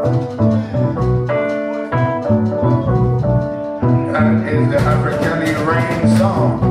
That is the African rain song.